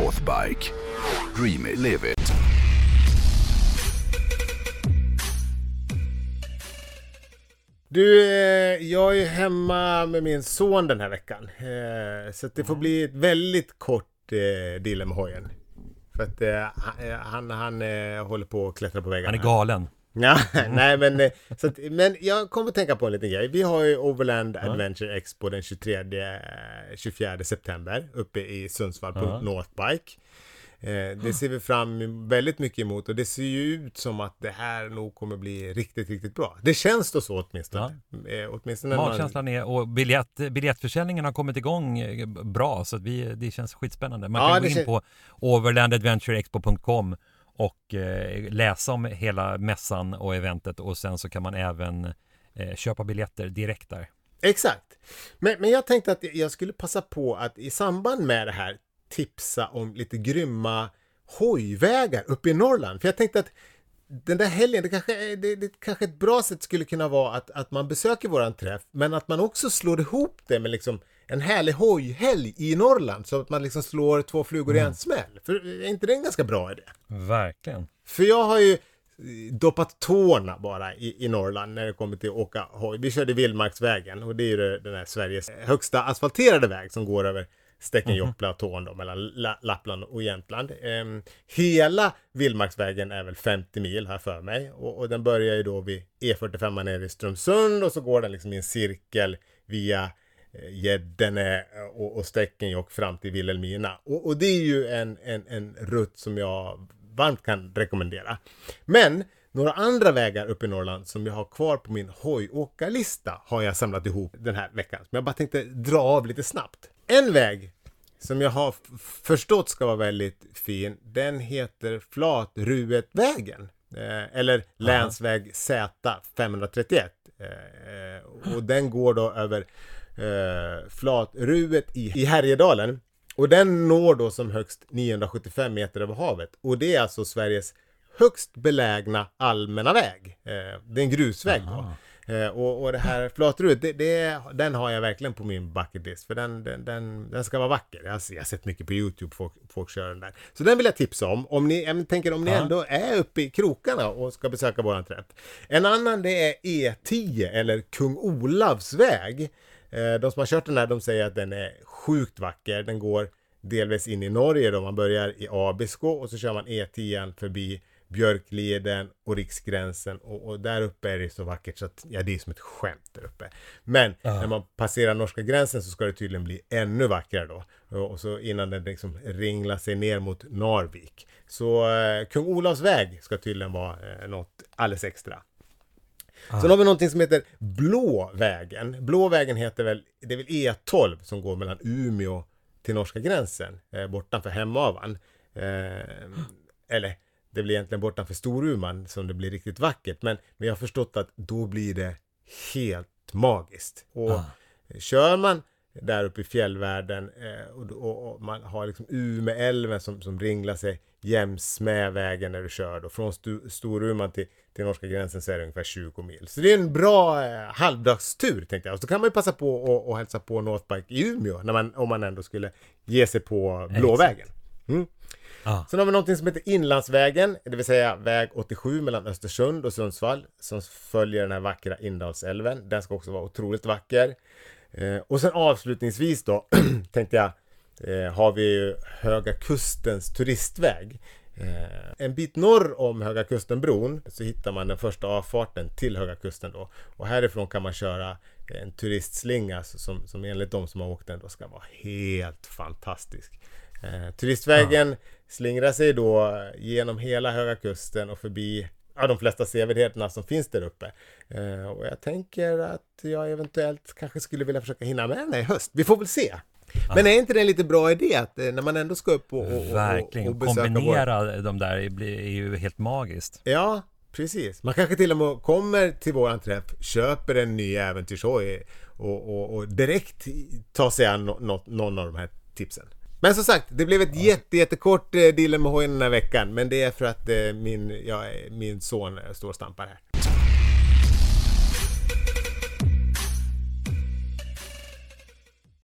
Northbike. Dream it, live it. Du, eh, jag är hemma med min son den här veckan. Eh, så det får bli ett väldigt kort eh, dille med hojen. För att han, han, han håller på att klättra på väggarna. Han är galen. Ja, nej men, eh, så att, men jag kommer att tänka på en liten grej. Vi har ju Overland Adventure Expo den 23, eh, 24 september uppe i Sundsvall på Ja. Northbike. Eh, det ser vi fram väldigt mycket emot och det ser ju ut som att det här nog kommer bli riktigt, riktigt bra. Det känns då så åtminstone. Eh, åtminstone när man- Magkänslan är, och biljett, biljettförsäljningen har kommit igång eh, bra så att vi, det känns skitspännande. Man Ja, kan gå in kän- på overlandadventureexpo.com och eh, läsa om hela mässan och eventet och sen så kan man även eh, köpa biljetter direkt där. Exakt. Men, men jag tänkte att jag skulle passa på att i samband med det här tipsa om lite grymma hojvägar uppe i Norrland. För jag tänkte att den där helgen, det kanske, det, det kanske ett bra sätt skulle kunna vara att, att man besöker våran träff, men att man också slår ihop det med liksom en härlig hojhelg i Norrland, så att man liksom slår två flugor i en smäll. För är inte det en ganska bra idé? Verkligen. För jag har ju doppat tårna bara i, i Norrland när det kommer till att åka hoj. Vi körde Vildmarksvägen och det är ju den här Sveriges högsta asfalterade väg som går över Stekenjokkplatån då mellan La Lappland och Jämtland. Ehm, hela Vildmarksvägen är väl 50 mil här för mig och, och den börjar ju då vid E45 nere i Strömsund och så går den liksom i en cirkel via eh, Gäddene och, och Stekenjokk fram till Vilhelmina. Och, och det är ju en, en, en rutt som jag varmt kan rekommendera. Men några andra vägar uppe i Norrland som jag har kvar på min hojåkarlista har jag samlat ihop den här veckan. Som jag bara tänkte dra av lite snabbt. En väg som jag har förstått ska vara väldigt fin, den heter Flatruetvägen. Eh, eller länsväg Z 531. Eh, och den går då över eh, Flatruet i, i Härjedalen. Och den når då som högst 975 meter över havet. Och det är alltså Sveriges högst belägna allmänna väg. Eh, det är en grusväg då. Eh, och, och det här Flatruet, det, det, den har jag verkligen på min bucket list. För den, den, den, den ska vara vacker. Jag har, jag har sett mycket på YouTube, folk, folk kör den där. Så den vill jag tipsa om. Om ni, jag tänker om ni Ja. ändå är uppe i krokarna och ska besöka våran träff. En annan det är E10 eller Kung Olavs väg. Eh, De som har kört den här, de säger att den är sjukt vacker. Den går delvis in i Norge då man börjar i Abisko och så kör man E10 förbi Björkleden och Riksgränsen och, och där uppe är det så vackert så att ja, det är som ett skämt där uppe. Men när man passerar norska gränsen så ska det tydligen bli ännu vackrare då. Och, och så innan den liksom ringlar sig ner mot Narvik. Så eh, Kung Olavs väg ska tydligen vara eh, något alldeles extra. Sen har vi någonting som heter Blå vägen. Blå vägen heter väl, det är väl E12 som går mellan Umeå till norska gränsen, eh, bortanför Hemavan. Eh, eller det blir egentligen bortanför Storuman som det blir riktigt vackert. Men, men jag har förstått att då blir det helt magiskt. Och Ah. kör man där uppe i fjällvärlden eh, och, och, och man har liksom Umeälven som, som ringlar sig jäms med vägen när du kör då. Från Stu, Storuman till, till norska gränsen så är det ungefär 20 mil. Så det är en bra eh, halvdagstur tänkte jag. Och så kan man ju passa på och, och hälsa på Northbike i Umeå när man, om man ändå skulle ge sig på Blåvägen. Mm. Ah. Sen har vi någonting som heter Inlandsvägen, det vill säga väg 87 mellan Östersund och Sundsvall som följer den här vackra Indalsälven. Den ska också vara otroligt vacker. Eh, och sen avslutningsvis då tänkte jag eh, har vi Höga Kustens turistväg. Eh, en bit norr om Höga Kustenbron så hittar man den första avfarten till Höga Kusten då. Och härifrån kan man köra en turistslinga som, som enligt de som har åkt den då ska vara helt fantastisk. Eh, turistvägen slingrar sig då genom hela Höga Kusten och förbi ja, de flesta sevärdheterna som finns där uppe. Eh, och jag tänker att jag eventuellt kanske skulle vilja försöka hinna med den i höst. Vi får väl se. Men är inte det en lite bra idé att eh, när man ändå ska upp och, och, och, Verkligen. och besöka vår... Kombinera de där är ju helt magiskt. Ja, precis. Man kanske till och med kommer till våran träff, köper en ny äventyrshoj och, och, och direkt tar sig an nå- nå- någon av de här tipsen. Men som sagt, det blev ett jätte, jättekort eh, dille med hojen den här veckan. Men det är för att eh, min, ja, min son står och stampar här.